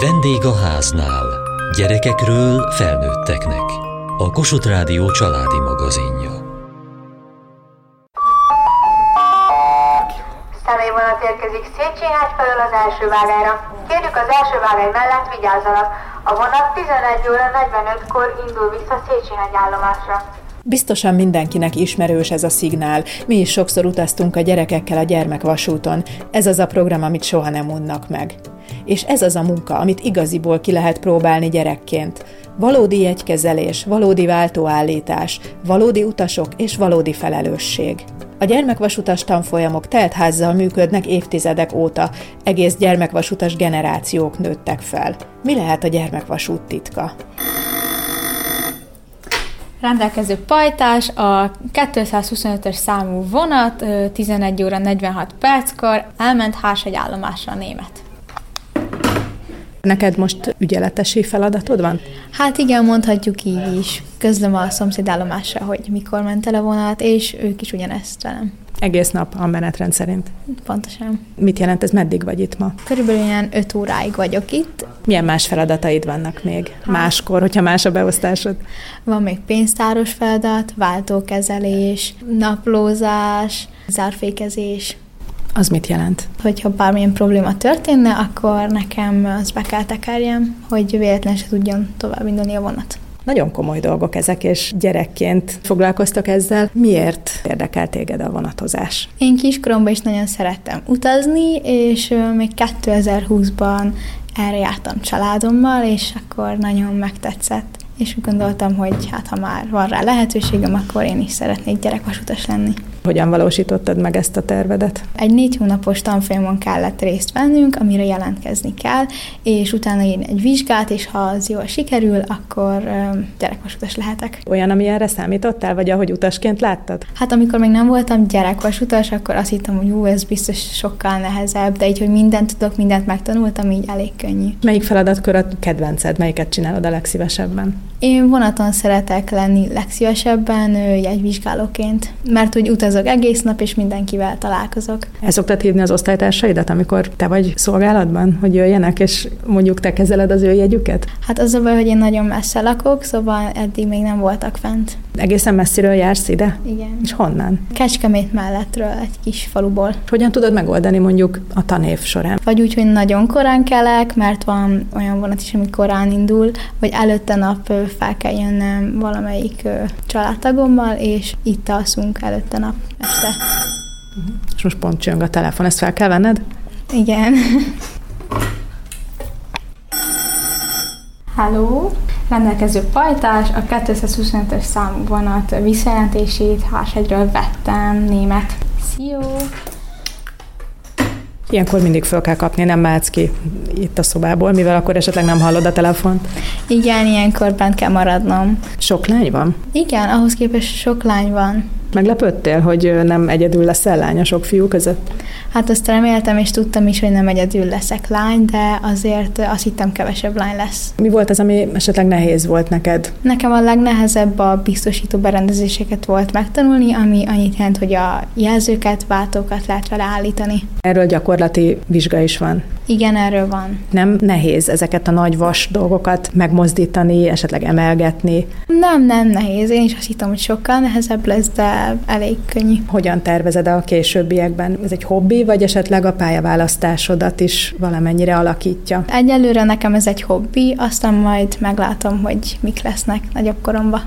Vendég a háznál. Gyerekekről felnőtteknek. A Kossuth Rádió családi magazinja. Személyvonat érkezik Széchenyi felől az első vágára. Kérjük az első vágány mellett vigyázzanak. A vonat 11 óra 45-kor indul vissza Széchenyi állomásra. Biztosan mindenkinek ismerős ez a szignál. Mi is sokszor utaztunk a gyerekekkel a gyermekvasúton. Ez az a program, amit soha nem unnak meg. És ez az a munka, amit igaziból ki lehet próbálni gyerekként. Valódi jegykezelés, valódi váltóállítás, valódi utasok és valódi felelősség. A gyermekvasutas tanfolyamok teltházzal működnek évtizedek óta, egész gyermekvasutas generációk nőttek fel. Mi lehet a gyermekvasút titka? rendelkező pajtás, a 225-ös számú vonat 11 óra 46 perckor elment Hársegy állomásra a német. Neked most ügyeletesi feladatod van? Hát igen, mondhatjuk így is. Közlöm a szomszédállomásra, hogy mikor ment el a vonat, és ők is ugyanezt velem. Egész nap a menetrend szerint. Pontosan. Mit jelent ez, meddig vagy itt ma? Körülbelül ilyen 5 óráig vagyok itt. Milyen más feladataid vannak még? Hát. Máskor, hogyha más a beosztásod? Van még pénztáros feladat, váltókezelés, naplózás, zárfékezés. Az mit jelent? Hogyha bármilyen probléma történne, akkor nekem az be kell tekerjem, hogy véletlenül se tudjon tovább indulni a vonat. Nagyon komoly dolgok ezek, és gyerekként foglalkoztak ezzel. Miért érdekel téged a vonatozás? Én kiskoromban is nagyon szerettem utazni, és még 2020-ban erre jártam családommal, és akkor nagyon megtetszett. És úgy gondoltam, hogy hát ha már van rá lehetőségem, akkor én is szeretnék gyerekvasutas lenni. Hogyan valósítottad meg ezt a tervedet? Egy négy hónapos tanfolyamon kellett részt vennünk, amire jelentkezni kell, és utána én egy vizsgát, és ha az jól sikerül, akkor gyerekvasutas lehetek. Olyan, ami erre számítottál, vagy ahogy utasként láttad? Hát amikor még nem voltam gyerekvasutas, akkor azt hittem, hogy hú, ez biztos sokkal nehezebb, de így, hogy mindent tudok, mindent megtanultam, így elég könnyű. Melyik feladatkör a kedvenced, melyiket csinálod a legszívesebben? Én vonaton szeretek lenni legszívesebben jegyvizsgálóként, mert úgy utazok egész nap, és mindenkivel találkozok. El szoktad hívni az osztálytársaidat, amikor te vagy szolgálatban, hogy jöjjenek, és mondjuk te kezeled az ő jegyüket? Hát az a baj, hogy én nagyon messze lakok, szóval eddig még nem voltak fent. Egészen messziről jársz ide? Igen. És honnan? Kecskemét mellettről, egy kis faluból. Hogyan tudod megoldani mondjuk a tanév során? Vagy úgy, hogy nagyon korán kelek, mert van olyan vonat is, ami korán indul, vagy előtte nap fel kell jönnöm valamelyik családtagommal, és itt alszunk előtte nap este. És most pont csöng a telefon, ezt fel kell venned? Igen. Halló! Rendelkező pajtás, a 225-ös számú vonat visszajelentését Hársegyről vettem, német. Szió! Ilyenkor mindig föl kell kapni, nem mehetsz ki itt a szobából, mivel akkor esetleg nem hallod a telefont. Igen, ilyenkor bent kell maradnom. Sok lány van? Igen, ahhoz képest sok lány van. Meglepődtél, hogy nem egyedül leszel lány a sok fiú között? Hát azt reméltem, és tudtam is, hogy nem egyedül leszek lány, de azért azt hittem kevesebb lány lesz. Mi volt az, ami esetleg nehéz volt neked? Nekem a legnehezebb a biztosító berendezéseket volt megtanulni, ami annyit jelent, hogy a jelzőket, váltókat lehet vele állítani. Erről gyakorlati vizsga is van. Igen, erről van. Nem nehéz ezeket a nagy vas dolgokat megmozdítani, esetleg emelgetni? Nem, nem nehéz. Én is azt hittem, hogy sokkal nehezebb lesz, de elég könnyű. Hogyan tervezed a későbbiekben? Ez egy hobbi, vagy esetleg a pályaválasztásodat is valamennyire alakítja? Egyelőre nekem ez egy hobbi, aztán majd meglátom, hogy mik lesznek nagyobb koromba.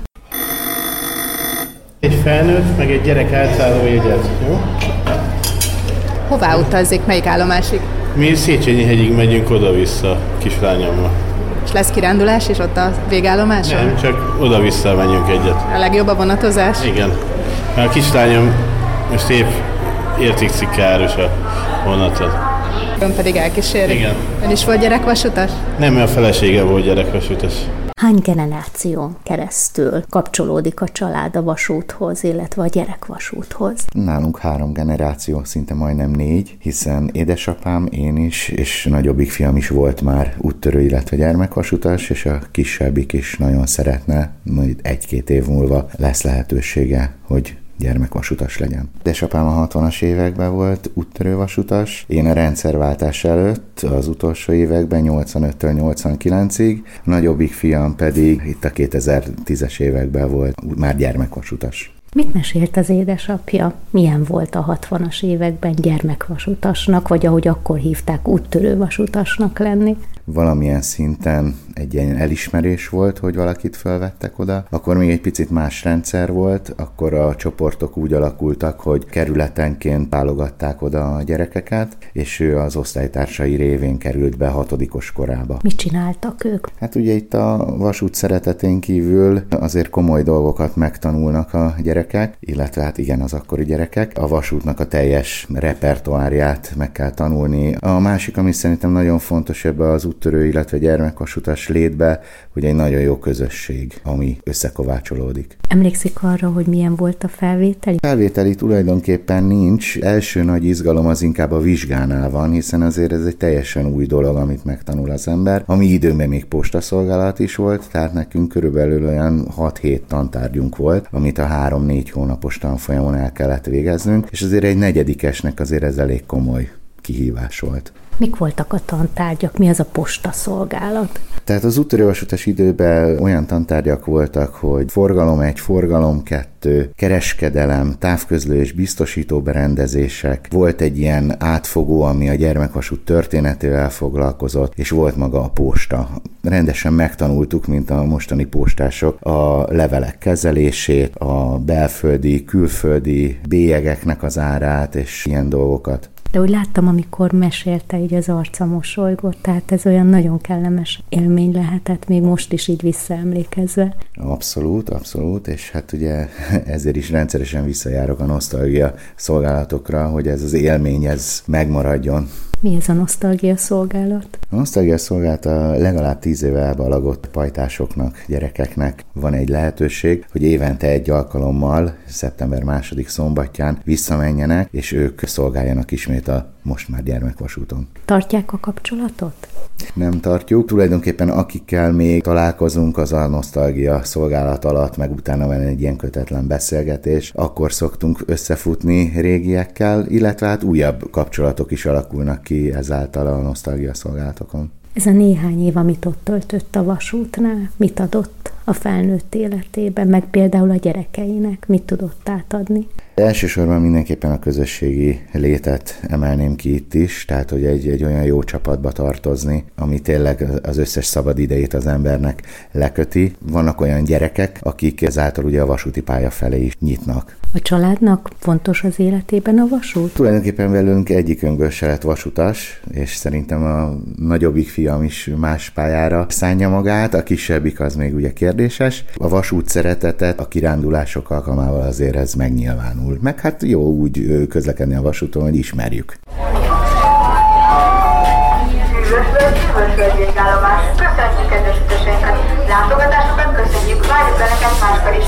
Egy felnőtt, meg egy gyerek átszálló jegyet, jó? Hová utazik? Melyik állomásig? Mi Széchenyi hegyig megyünk oda-vissza kislányommal. És lesz kirándulás is ott a végállomáson? Nem, csak oda-vissza menjünk egyet. A legjobb a vonatozás? Igen. Mert a kislányom most épp értékcikkáros a vonatot. Ön pedig elkíséri? Igen. Ön is volt gyerekvasutas? Nem, mert a felesége volt gyerekvasutas. Hány generáción keresztül kapcsolódik a család a vasúthoz, illetve a gyerekvasúthoz? Nálunk három generáció, szinte majdnem négy, hiszen édesapám, én is, és nagyobbik fiam is volt már úttörő, illetve gyermekvasutas, és a kisebbik is nagyon szeretne, majd egy-két év múlva lesz lehetősége, hogy gyermekvasutas legyen. Desapám a 60-as években volt úttörő vasutas, én a rendszerváltás előtt az utolsó években 85-től 89-ig, a nagyobbik fiam pedig itt a 2010-es években volt már gyermekvasutas. Mit mesélt az édesapja? Milyen volt a 60-as években gyermekvasutasnak, vagy ahogy akkor hívták, úttörő vasutasnak lenni? valamilyen szinten egy ilyen elismerés volt, hogy valakit felvettek oda. Akkor még egy picit más rendszer volt, akkor a csoportok úgy alakultak, hogy kerületenként pálogatták oda a gyerekeket, és ő az osztálytársai révén került be hatodikos korába. Mit csináltak ők? Hát ugye itt a vasút szeretetén kívül azért komoly dolgokat megtanulnak a gyerekek, illetve hát igen, az akkori gyerekek. A vasútnak a teljes repertoárját meg kell tanulni. A másik, ami szerintem nagyon fontos ebbe az úttörő, illetve gyermekvasutas létbe, hogy egy nagyon jó közösség, ami összekovácsolódik. Emlékszik arra, hogy milyen volt a felvételi? Felvételi tulajdonképpen nincs. Első nagy izgalom az inkább a vizsgánál van, hiszen azért ez egy teljesen új dolog, amit megtanul az ember. Ami időben még postaszolgálat is volt, tehát nekünk körülbelül olyan 6-7 tantárgyunk volt, amit a 3-4 hónapos tanfolyamon el kellett végeznünk, és azért egy negyedikesnek azért ez elég komoly kihívás volt. Mik voltak a tantárgyak? Mi az a posta szolgálat? Tehát az úttörővasutas időben olyan tantárgyak voltak, hogy forgalom egy, forgalom kettő, kereskedelem, távközlő és biztosító berendezések. Volt egy ilyen átfogó, ami a gyermekvasút történetével foglalkozott, és volt maga a posta. Rendesen megtanultuk, mint a mostani postások, a levelek kezelését, a belföldi, külföldi bélyegeknek az árát, és ilyen dolgokat. De úgy láttam, amikor mesélte, így az arca mosolygott, tehát ez olyan nagyon kellemes élmény lehetett, még most is így visszaemlékezve. Abszolút, abszolút, és hát ugye ezért is rendszeresen visszajárok a nosztalgia szolgálatokra, hogy ez az élmény, ez megmaradjon. Mi ez a nosztalgia szolgálat? A nosztalgia szolgálat a legalább tíz éve elbalagott pajtásoknak, gyerekeknek van egy lehetőség, hogy évente egy alkalommal, szeptember második szombatján visszamenjenek, és ők szolgáljanak ismét a most már gyermekvasúton. Tartják a kapcsolatot? Nem tartjuk. Tulajdonképpen akikkel még találkozunk, az a nosztalgia szolgálat alatt, meg utána van egy ilyen kötetlen beszélgetés, akkor szoktunk összefutni régiekkel, illetve hát újabb kapcsolatok is alakulnak ki ezáltal a nosztalgia szolgálatokon. Ez a néhány év, amit ott töltött a vasútnál, mit adott a felnőtt életében, meg például a gyerekeinek, mit tudott átadni? Elsősorban mindenképpen a közösségi létet emelném ki itt is, tehát hogy egy, egy olyan jó csapatba tartozni, ami tényleg az összes szabad idejét az embernek leköti. Vannak olyan gyerekek, akik ezáltal ugye a vasúti pálya felé is nyitnak. A családnak fontos az életében a vasút? Tulajdonképpen velünk egyikünkből se lett vasutas, és szerintem a nagyobbik fiam is más pályára szánja magát, a kisebbik az még ugye kérdéses. A vasút szeretetet a kirándulások alkalmával azért ez megnyilvánul tanul. Meg hát jó úgy közlekedni a vasúton, hogy ismerjük. Köszönjük kedves utasainkat, látogatásokat köszönjük, várjuk Önöket máskor is.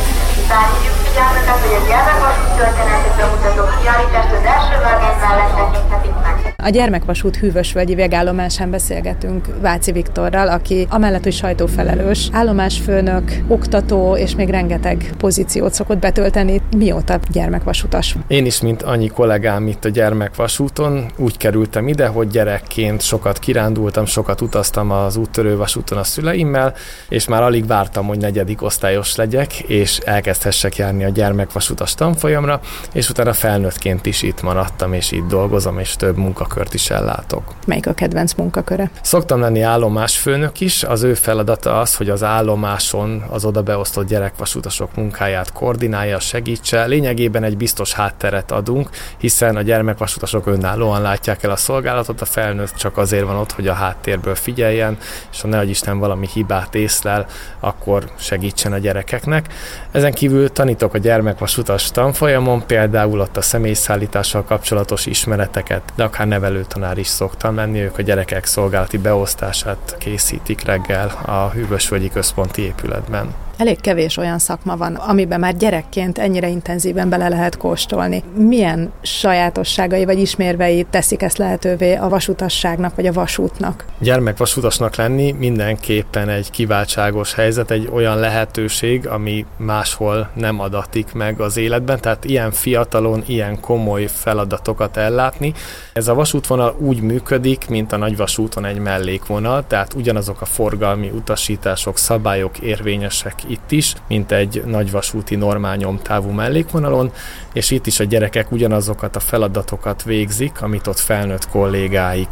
Felhívjuk figyelmüket, hogy a gyermekvasút történetet bemutató kiállítást az első vágány mellett tekinthetik meg. A gyermekvasút hűvösvölgyi végállomásán beszélgetünk Váci Viktorral, aki amellett, hogy sajtófelelős, állomásfőnök, oktató és még rengeteg pozíciót szokott betölteni. Mióta gyermekvasutas? Én is, mint annyi kollégám itt a gyermekvasúton, úgy kerültem ide, hogy gyerekként sokat kirándultam, sokat utaztam az úttörővasúton a szüleimmel, és már alig vártam, hogy negyedik osztályos legyek, és elkezdhessek járni a gyermekvasutas tanfolyamra, és utána felnőttként is itt maradtam, és itt dolgozom, és több munka munkakört is ellátok. Melyik a kedvenc munkaköre? Szoktam lenni állomásfőnök is, az ő feladata az, hogy az állomáson az oda beosztott gyerekvasutasok munkáját koordinálja, segítse. Lényegében egy biztos hátteret adunk, hiszen a gyermekvasutasok önállóan látják el a szolgálatot, a felnőtt csak azért van ott, hogy a háttérből figyeljen, és ha ne Isten valami hibát észlel, akkor segítsen a gyerekeknek. Ezen kívül tanítok a gyermekvasutas tanfolyamon, például ott a személyszállítással kapcsolatos ismereteket, de akár nevelőtanár is szoktam lenni, ők a gyerekek szolgálati beosztását készítik reggel a Hűvösvölgyi Központi épületben. Elég kevés olyan szakma van, amiben már gyerekként ennyire intenzíven bele lehet kóstolni. Milyen sajátosságai vagy ismérvei teszik ezt lehetővé a vasutasságnak vagy a vasútnak? Gyermekvasutasnak lenni mindenképpen egy kiváltságos helyzet, egy olyan lehetőség, ami máshol nem adatik meg az életben, tehát ilyen fiatalon, ilyen komoly feladatokat ellátni. Ez a vasútvonal úgy működik, mint a nagyvasúton egy mellékvonal, tehát ugyanazok a forgalmi utasítások, szabályok érvényesek itt is, mint egy nagyvasúti normálnyom távú mellékvonalon, és itt is a gyerekek ugyanazokat a feladatokat végzik, amit ott felnőtt kollégáik.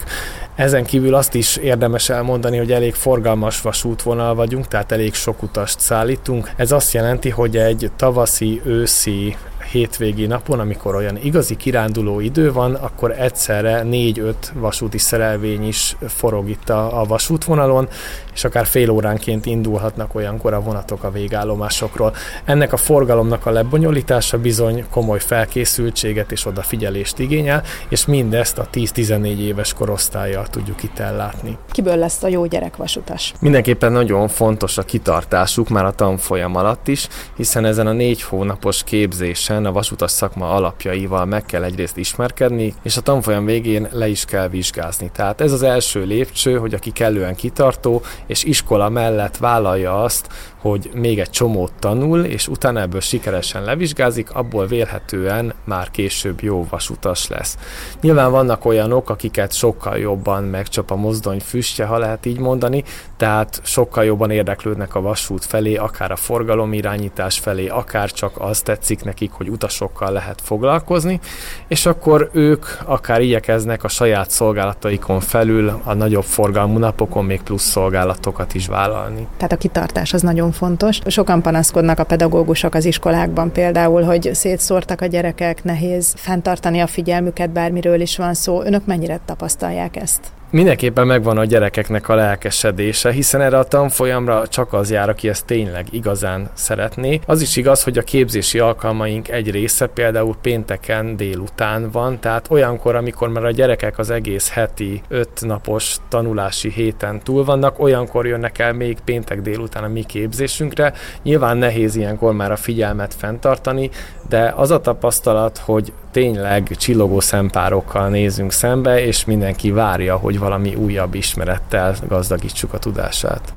Ezen kívül azt is érdemes elmondani, hogy elég forgalmas vasútvonal vagyunk, tehát elég sok utast szállítunk. Ez azt jelenti, hogy egy tavaszi, őszi hétvégi napon, amikor olyan igazi kiránduló idő van, akkor egyszerre négy-öt vasúti szerelvény is forog itt a, a vasútvonalon, és akár fél óránként indulhatnak olyankor a vonatok a végállomásokról. Ennek a forgalomnak a lebonyolítása bizony komoly felkészültséget és odafigyelést igényel, és mindezt a 10-14 éves korosztályjal tudjuk itt ellátni. Kiből lesz a jó gyerekvasutas? Mindenképpen nagyon fontos a kitartásuk már a tanfolyam alatt is, hiszen ezen a négy hónapos képzésen a vasutas szakma alapjaival meg kell egyrészt ismerkedni, és a tanfolyam végén le is kell vizsgázni. Tehát ez az első lépcső, hogy aki kellően kitartó, és iskola mellett vállalja azt, hogy még egy csomót tanul, és utána ebből sikeresen levizsgázik, abból vélhetően már később jó vasutas lesz. Nyilván vannak olyanok, akiket sokkal jobban megcsap a mozdony füstje, ha lehet így mondani, tehát sokkal jobban érdeklődnek a vasút felé, akár a forgalomirányítás felé, akár csak az tetszik nekik, hogy utasokkal lehet foglalkozni, és akkor ők akár igyekeznek a saját szolgálataikon felül a nagyobb forgalmú napokon még plusz szolgálatokat is vállalni. Tehát a kitartás az nagyon fontos. Sokan panaszkodnak a pedagógusok az iskolákban például, hogy szétszórtak a gyerekek, nehéz fenntartani a figyelmüket, bármiről is van szó. Önök mennyire tapasztalják ezt? Mindenképpen megvan a gyerekeknek a lelkesedése, hiszen erre a tanfolyamra csak az jár, aki ezt tényleg igazán szeretné. Az is igaz, hogy a képzési alkalmaink egy része például pénteken délután van, tehát olyankor, amikor már a gyerekek az egész heti öt napos tanulási héten túl vannak, olyankor jönnek el még péntek délután a mi képzésünkre. Nyilván nehéz ilyenkor már a figyelmet fenntartani, de az a tapasztalat, hogy tényleg csillogó szempárokkal nézünk szembe, és mindenki várja, hogy valami újabb ismerettel gazdagítsuk a tudását.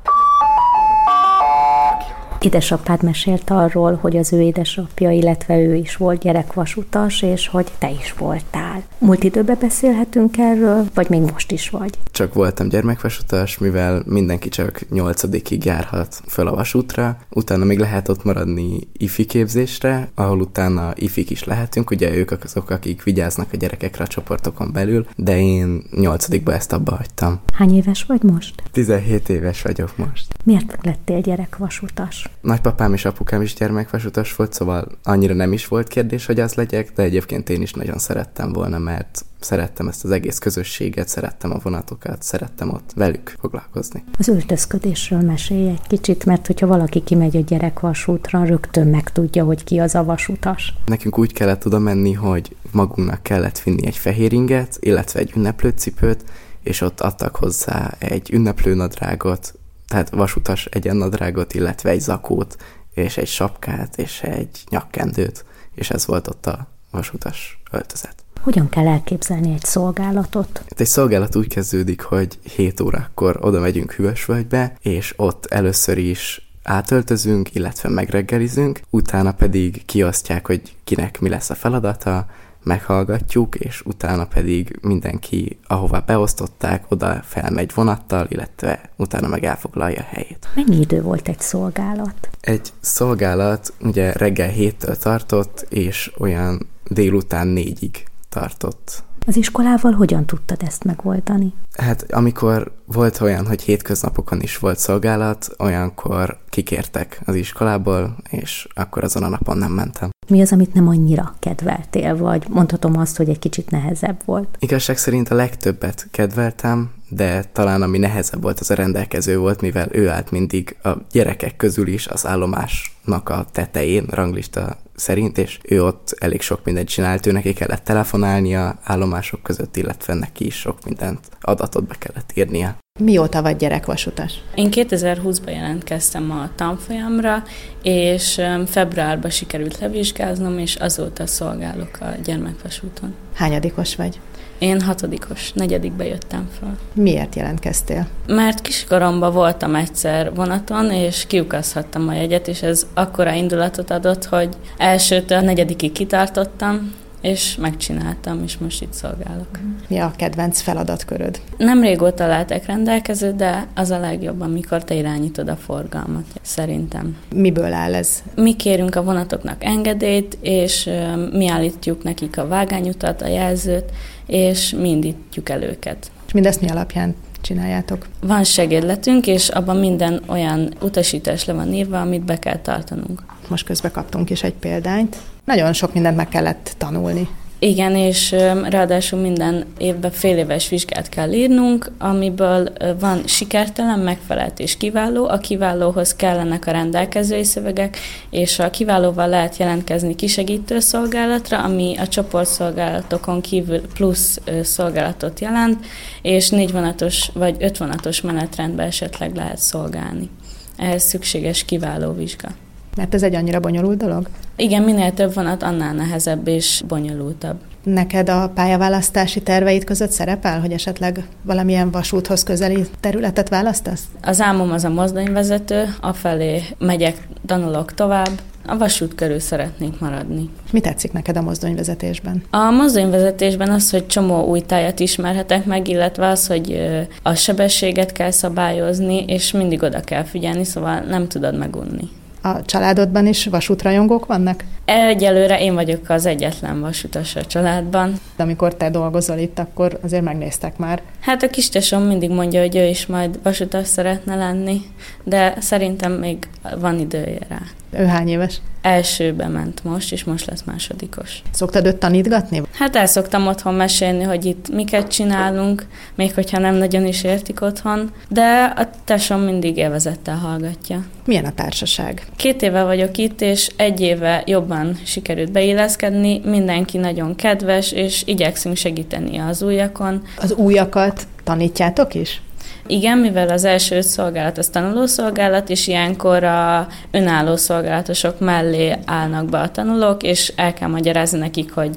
Édesapád mesélt arról, hogy az ő édesapja, illetve ő is volt gyerekvasutas, és hogy te is voltál. Múlt időben beszélhetünk erről, vagy még most is vagy? Csak voltam gyermekvasutas, mivel mindenki csak nyolcadikig járhat fel a vasútra, utána még lehet ott maradni ifi képzésre, ahol utána ifik is lehetünk, ugye ők azok, akik vigyáznak a gyerekekre a csoportokon belül, de én nyolcadikba ezt abba hagytam. Hány éves vagy most? 17 éves vagyok most. Miért lettél gyerekvasutas? Nagypapám és apukám is gyermekvasutas volt, szóval annyira nem is volt kérdés, hogy az legyek, de egyébként én is nagyon szerettem volna, mert szerettem ezt az egész közösséget, szerettem a vonatokat, szerettem ott velük foglalkozni. Az öltözködésről mesélj egy kicsit, mert hogyha valaki kimegy a gyerekvasútra, rögtön megtudja, hogy ki az a vasutas. Nekünk úgy kellett oda menni, hogy magunknak kellett vinni egy fehér inget, illetve egy ünneplőcipőt, és ott adtak hozzá egy ünneplőnadrágot, tehát vasutas egyennadrágot, illetve egy zakót, és egy sapkát, és egy nyakkendőt, és ez volt ott a vasutas öltözet. Hogyan kell elképzelni egy szolgálatot? Hát egy szolgálat úgy kezdődik, hogy 7 órakor oda megyünk Hüvösvölgybe, és ott először is átöltözünk, illetve megreggelizünk, utána pedig kiosztják, hogy kinek mi lesz a feladata, meghallgatjuk, és utána pedig mindenki, ahová beosztották, oda felmegy vonattal, illetve utána meg elfoglalja a helyét. Mennyi idő volt egy szolgálat? Egy szolgálat ugye reggel héttől tartott, és olyan délután négyig tartott. Az iskolával hogyan tudtad ezt megoldani? Hát amikor volt olyan, hogy hétköznapokon is volt szolgálat, olyankor kikértek az iskolából, és akkor azon a napon nem mentem. Mi az, amit nem annyira kedveltél, vagy mondhatom azt, hogy egy kicsit nehezebb volt? Igazság szerint a legtöbbet kedveltem, de talán ami nehezebb volt, az a rendelkező volt, mivel ő állt mindig a gyerekek közül is az állomásnak a tetején, ranglista szerint, és ő ott elég sok mindent csinált, ő neki kellett telefonálnia állomások között, illetve neki is sok mindent adatot be kellett írnia. Mióta vagy gyerekvasutas? Én 2020-ban jelentkeztem a tanfolyamra, és februárban sikerült levizsgáznom, és azóta szolgálok a gyermekvasúton. Hányadikos vagy? Én hatodikos, negyedikbe jöttem fel. Miért jelentkeztél? Mert kiskoromban voltam egyszer vonaton, és kiukaszhattam a jegyet, és ez akkora indulatot adott, hogy elsőtől negyedikig kitartottam, és megcsináltam, és most itt szolgálok. Mi a kedvenc feladatköröd? Nem régóta lehetek rendelkező, de az a legjobb, amikor te irányítod a forgalmat, szerintem. Miből áll ez? Mi kérünk a vonatoknak engedélyt, és mi állítjuk nekik a vágányutat, a jelzőt, és mi indítjuk el őket. És mindezt mi alapján csináljátok? Van segédletünk, és abban minden olyan utasítás le van írva, amit be kell tartanunk. Most közben kaptunk is egy példányt. Nagyon sok mindent meg kellett tanulni. Igen, és ráadásul minden évben fél éves vizsgát kell írnunk, amiből van sikertelen, megfelelt és kiváló. A kiválóhoz kellenek a rendelkezői szövegek, és a kiválóval lehet jelentkezni kisegítő szolgálatra, ami a csoportszolgálatokon kívül plusz szolgálatot jelent, és négy vonatos vagy öt vonatos menetrendben esetleg lehet szolgálni. Ehhez szükséges kiváló vizsga. Mert ez egy annyira bonyolult dolog? Igen, minél több vonat, annál nehezebb és bonyolultabb. Neked a pályaválasztási terveid között szerepel, hogy esetleg valamilyen vasúthoz közeli területet választasz? Az álmom az a mozdonyvezető, afelé megyek, tanulok tovább, a vasút körül szeretnék maradni. Mi tetszik neked a mozdonyvezetésben? A mozdonyvezetésben az, hogy csomó új tájat ismerhetek meg, illetve az, hogy a sebességet kell szabályozni, és mindig oda kell figyelni, szóval nem tudod megunni. A családodban is vasútrajongók vannak? Egyelőre én vagyok az egyetlen vasutas a családban. De amikor te dolgozol itt, akkor azért megnéztek már. Hát a kistesom mindig mondja, hogy ő is majd vasutas szeretne lenni, de szerintem még van idője rá. Ő hány éves? Elsőbe ment most, és most lesz másodikos. Szoktad őt tanítgatni? Hát el szoktam otthon mesélni, hogy itt miket csinálunk, még hogyha nem nagyon is értik otthon, de a tesom mindig élvezettel hallgatja. Milyen a társaság? Két éve vagyok itt, és egy éve jobban sikerült beilleszkedni, mindenki nagyon kedves, és igyekszünk segíteni az újakon. Az újakat tanítjátok is? Igen, mivel az első szolgálat az tanulószolgálat, és ilyenkor a önálló szolgálatosok mellé állnak be a tanulók, és el kell magyarázni nekik, hogy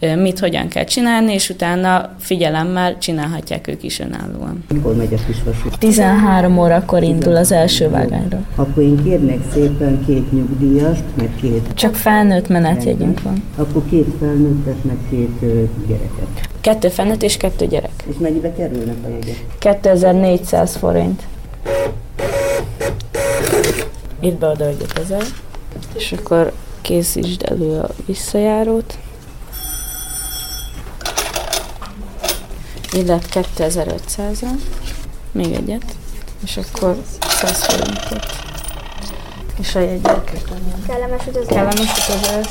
mit hogyan kell csinálni, és utána figyelemmel csinálhatják ők is önállóan. Mikor megy a kisvasút? 13 órakor indul az első vágányra. Akkor én kérnek szépen két nyugdíjast, meg két... Csak felnőtt menetjegyünk van. Akkor két felnőttet, meg két gyereket. Kettő felnőtt és kettő gyerek. És mennyibe kerülnek a jegyek? 2400 forint. Itt beoda 5000. És akkor készítsd elő a visszajárót. Illet 2500-ra, még egyet, és akkor 100 forintot. És a jegyek. Kellemes utazás. Kellemes utazás.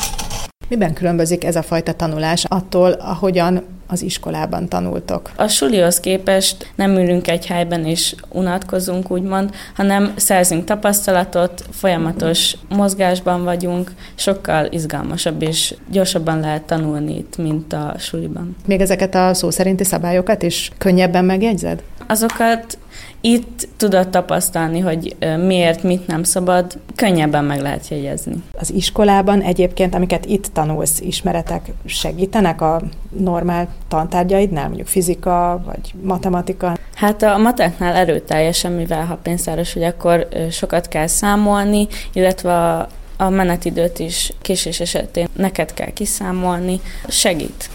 Miben különbözik ez a fajta tanulás attól, ahogyan az iskolában tanultok? A sulihoz képest nem ülünk egy helyben és unatkozunk, úgymond, hanem szerzünk tapasztalatot, folyamatos mozgásban vagyunk, sokkal izgalmasabb és gyorsabban lehet tanulni itt, mint a suliban. Még ezeket a szó szerinti szabályokat is könnyebben megjegyzed? Azokat itt tudod tapasztalni, hogy miért, mit nem szabad, könnyebben meg lehet jegyezni. Az iskolában egyébként, amiket itt tanulsz, ismeretek segítenek a normál tantárgyaidnál, mondjuk fizika vagy matematika? Hát a mateknál erőteljesen, mivel ha pénztáros, hogy akkor sokat kell számolni, illetve a a menetidőt is késés esetén neked kell kiszámolni, segít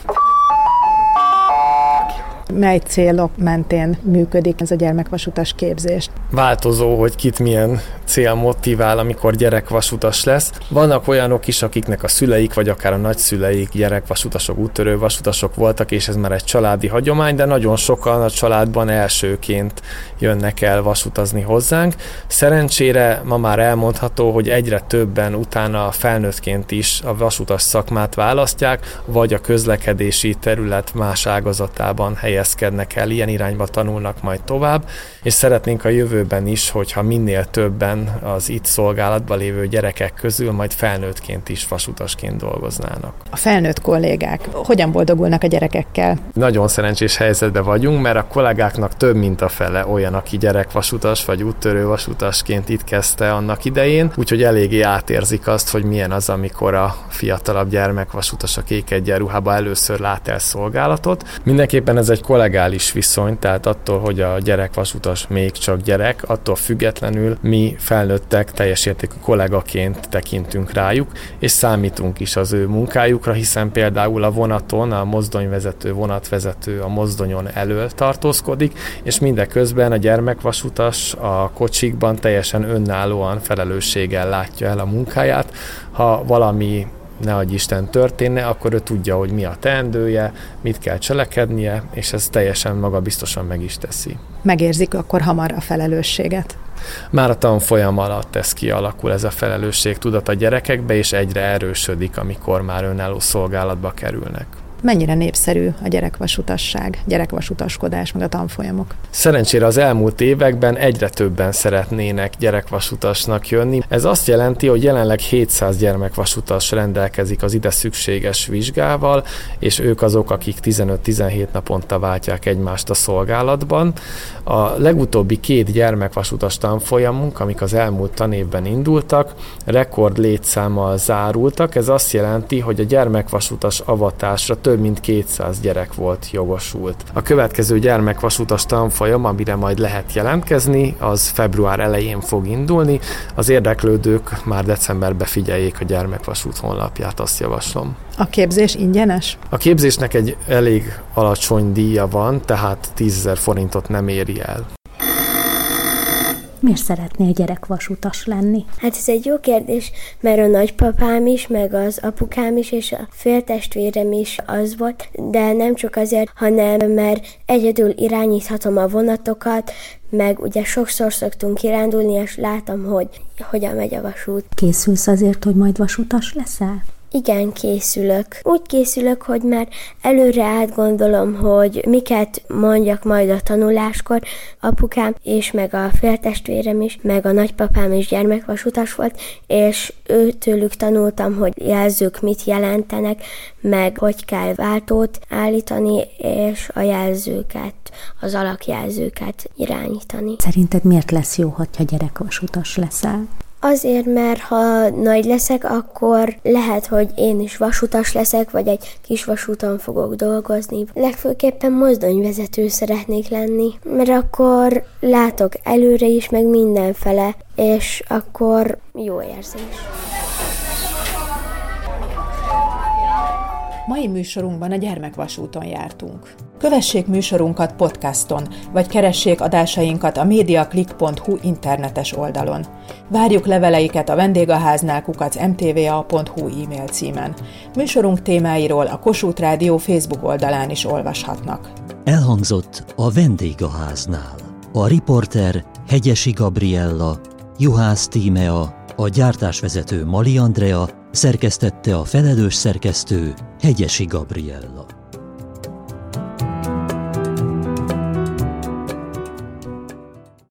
mely célok mentén működik ez a gyermekvasutas képzés? Változó, hogy kit milyen cél motivál, amikor gyerekvasutas lesz. Vannak olyanok is, akiknek a szüleik, vagy akár a nagyszüleik gyerekvasutasok, úttörő vasutasok voltak, és ez már egy családi hagyomány, de nagyon sokan a családban elsőként jönnek el vasutazni hozzánk. Szerencsére ma már elmondható, hogy egyre többen utána felnőttként is a vasutas szakmát választják, vagy a közlekedési terület más ágazatában helyezkednek helyezkednek el, ilyen irányba tanulnak majd tovább, és szeretnénk a jövőben is, hogyha minél többen az itt szolgálatban lévő gyerekek közül majd felnőttként is vasutasként dolgoznának. A felnőtt kollégák hogyan boldogulnak a gyerekekkel? Nagyon szerencsés helyzetben vagyunk, mert a kollégáknak több mint a fele olyan, aki gyerekvasutas vagy úttörő vasutasként itt kezdte annak idején, úgyhogy eléggé átérzik azt, hogy milyen az, amikor a fiatalabb gyermekvasutas a kék egyenruhába először lát el szolgálatot. Mindenképpen ez egy kollegális viszony, tehát attól, hogy a gyerekvasutas még csak gyerek, attól függetlenül mi felnőttek teljes értékű kollégaként tekintünk rájuk, és számítunk is az ő munkájukra, hiszen például a vonaton a mozdonyvezető, vonatvezető a mozdonyon elől tartózkodik, és mindeközben a gyermekvasutas a kocsikban teljesen önállóan felelősséggel látja el a munkáját. Ha valami ne adj Isten történne, akkor ő tudja, hogy mi a teendője, mit kell cselekednie, és ez teljesen magabiztosan meg is teszi. Megérzik akkor hamar a felelősséget? Már a tanfolyam alatt ez kialakul, ez a felelősség tudat a gyerekekbe, és egyre erősödik, amikor már önálló szolgálatba kerülnek. Mennyire népszerű a gyerekvasutasság, gyerekvasutaskodás, meg a tanfolyamok? Szerencsére az elmúlt években egyre többen szeretnének gyerekvasutasnak jönni. Ez azt jelenti, hogy jelenleg 700 gyermekvasutas rendelkezik az ide szükséges vizsgával, és ők azok, akik 15-17 naponta váltják egymást a szolgálatban. A legutóbbi két gyermekvasutas tanfolyamunk, amik az elmúlt tanévben indultak, rekord létszámmal zárultak. Ez azt jelenti, hogy a gyermekvasutas avatásra több több mint 200 gyerek volt jogosult. A következő gyermekvasutas tanfolyam, amire majd lehet jelentkezni, az február elején fog indulni. Az érdeklődők már decemberbe figyeljék a gyermekvasút honlapját, azt javaslom. A képzés ingyenes? A képzésnek egy elég alacsony díja van, tehát 10 forintot nem éri el. Miért szeretnél gyerekvasutas lenni? Hát ez egy jó kérdés, mert a nagypapám is, meg az apukám is, és a féltestvérem is az volt, de nem csak azért, hanem mert egyedül irányíthatom a vonatokat, meg ugye sokszor szoktunk kirándulni, és látom, hogy hogyan megy a vasút. Készülsz azért, hogy majd vasutas leszel? Igen, készülök. Úgy készülök, hogy már előre átgondolom, hogy miket mondjak majd a tanuláskor. Apukám és meg a féltestvérem is, meg a nagypapám is gyermekvasutas volt, és őtőlük tanultam, hogy jelzők mit jelentenek, meg hogy kell váltót állítani, és a jelzőket, az alakjelzőket irányítani. Szerinted miért lesz jó, hogyha gyerekvasutas leszel? Azért, mert ha nagy leszek, akkor lehet, hogy én is vasutas leszek, vagy egy kis vasúton fogok dolgozni. Legfőképpen mozdonyvezető szeretnék lenni, mert akkor látok előre is, meg mindenfele, és akkor jó érzés. Mai műsorunkban a gyermekvasúton jártunk. Kövessék műsorunkat podcaston, vagy keressék adásainkat a mediaclick.hu internetes oldalon. Várjuk leveleiket a vendégháznál kukac mtva.hu e-mail címen. Műsorunk témáiról a Kossuth Rádió Facebook oldalán is olvashatnak. Elhangzott a vendégháznál. A riporter Hegyesi Gabriella, Juhász Tímea, a gyártásvezető Mali Andrea, szerkesztette a felelős szerkesztő Hegyesi Gabriella.